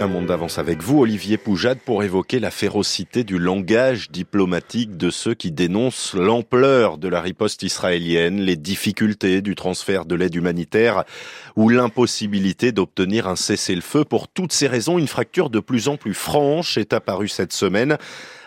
Un monde d'avance avec vous, Olivier Poujade, pour évoquer la férocité du langage diplomatique de ceux qui dénoncent l'ampleur de la riposte israélienne, les difficultés du transfert de l'aide humanitaire ou l'impossibilité d'obtenir un cessez-le-feu. Pour toutes ces raisons, une fracture de plus en plus franche est apparue cette semaine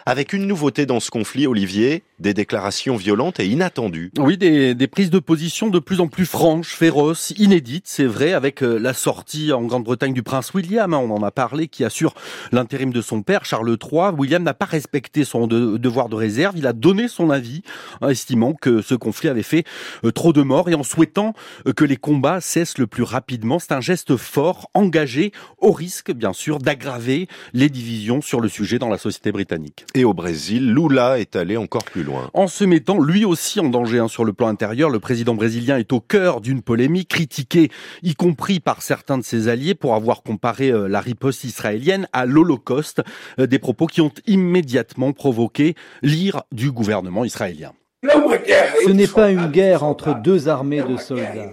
avec une nouveauté dans ce conflit, Olivier, des déclarations violentes et inattendues. Oui, des, des, prises de position de plus en plus franches, féroces, inédites, c'est vrai, avec euh, la sortie en Grande-Bretagne du prince William, hein, on en a parlé, qui assure l'intérim de son père, Charles III. William n'a pas respecté son devoir de réserve, il a donné son avis, hein, estimant que ce conflit avait fait euh, trop de morts et en souhaitant euh, que les combats cessent le plus rapidement. C'est un geste fort, engagé, au risque, bien sûr, d'aggraver les divisions sur le sujet dans la société britannique. Et au Brésil, Lula est allé encore plus loin. En se mettant lui aussi en danger hein, sur le plan intérieur, le président brésilien est au cœur d'une polémique critiquée, y compris par certains de ses alliés, pour avoir comparé euh, la riposte israélienne à l'Holocauste, euh, des propos qui ont immédiatement provoqué l'ire du gouvernement israélien. Ce n'est pas une guerre entre deux armées de soldats.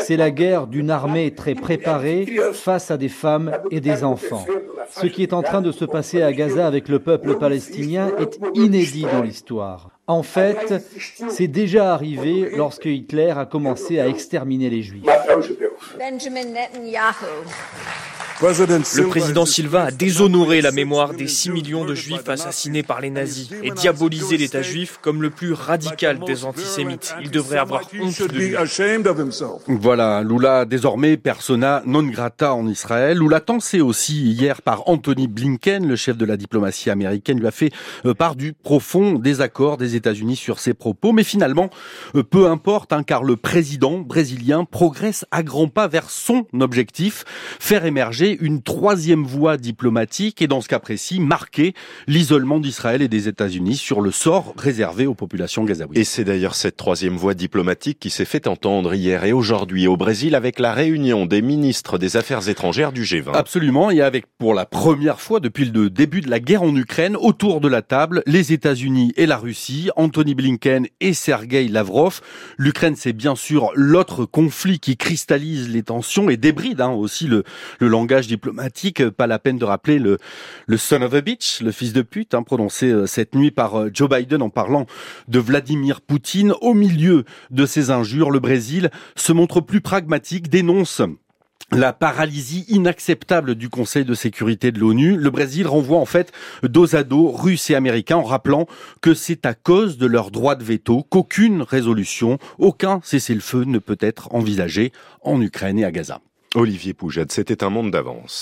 C'est la guerre d'une armée très préparée face à des femmes et des enfants. Ce qui est en train de se passer à Gaza avec le peuple palestinien est inédit dans l'histoire. En fait, c'est déjà arrivé lorsque Hitler a commencé à exterminer les Juifs. Benjamin Netanyahu. Le président Silva a déshonoré la mémoire des 6 millions de juifs assassinés par les nazis et diabolisé l'État juif comme le plus radical des antisémites. Il devrait avoir honte de lui. Voilà, Lula désormais persona non grata en Israël. Lula sait aussi hier par Anthony Blinken, le chef de la diplomatie américaine, lui a fait euh, part du profond désaccord des États-Unis sur ses propos. Mais finalement, euh, peu importe, hein, car le président brésilien progresse à grands pas vers son objectif, faire émerger une troisième voie diplomatique et dans ce cas précis, marquer l'isolement d'Israël et des États-Unis sur le sort réservé aux populations gazaouites. Et c'est d'ailleurs cette troisième voie diplomatique qui s'est fait entendre hier et aujourd'hui au Brésil avec la réunion des ministres des Affaires étrangères du G20. Absolument, et avec pour la première fois depuis le début de la guerre en Ukraine, autour de la table, les États-Unis et la Russie, Anthony Blinken et Sergei Lavrov. L'Ukraine, c'est bien sûr l'autre conflit qui cristallise les tensions et débride hein, aussi le, le langage diplomatique. Pas la peine de rappeler le, le son of a bitch, le fils de pute, hein, prononcé euh, cette nuit par euh, Joe Biden en parlant de Vladimir Poutine. Au milieu de ces injures, le Brésil se montre plus pragmatique, dénonce la paralysie inacceptable du Conseil de sécurité de l'ONU. Le Brésil renvoie en fait dos à dos Russes et Américains en rappelant que c'est à cause de leur droit de veto qu'aucune résolution, aucun cessez-le-feu ne peut être envisagé en Ukraine et à Gaza. Olivier Poujade, c'était un monde d'avance.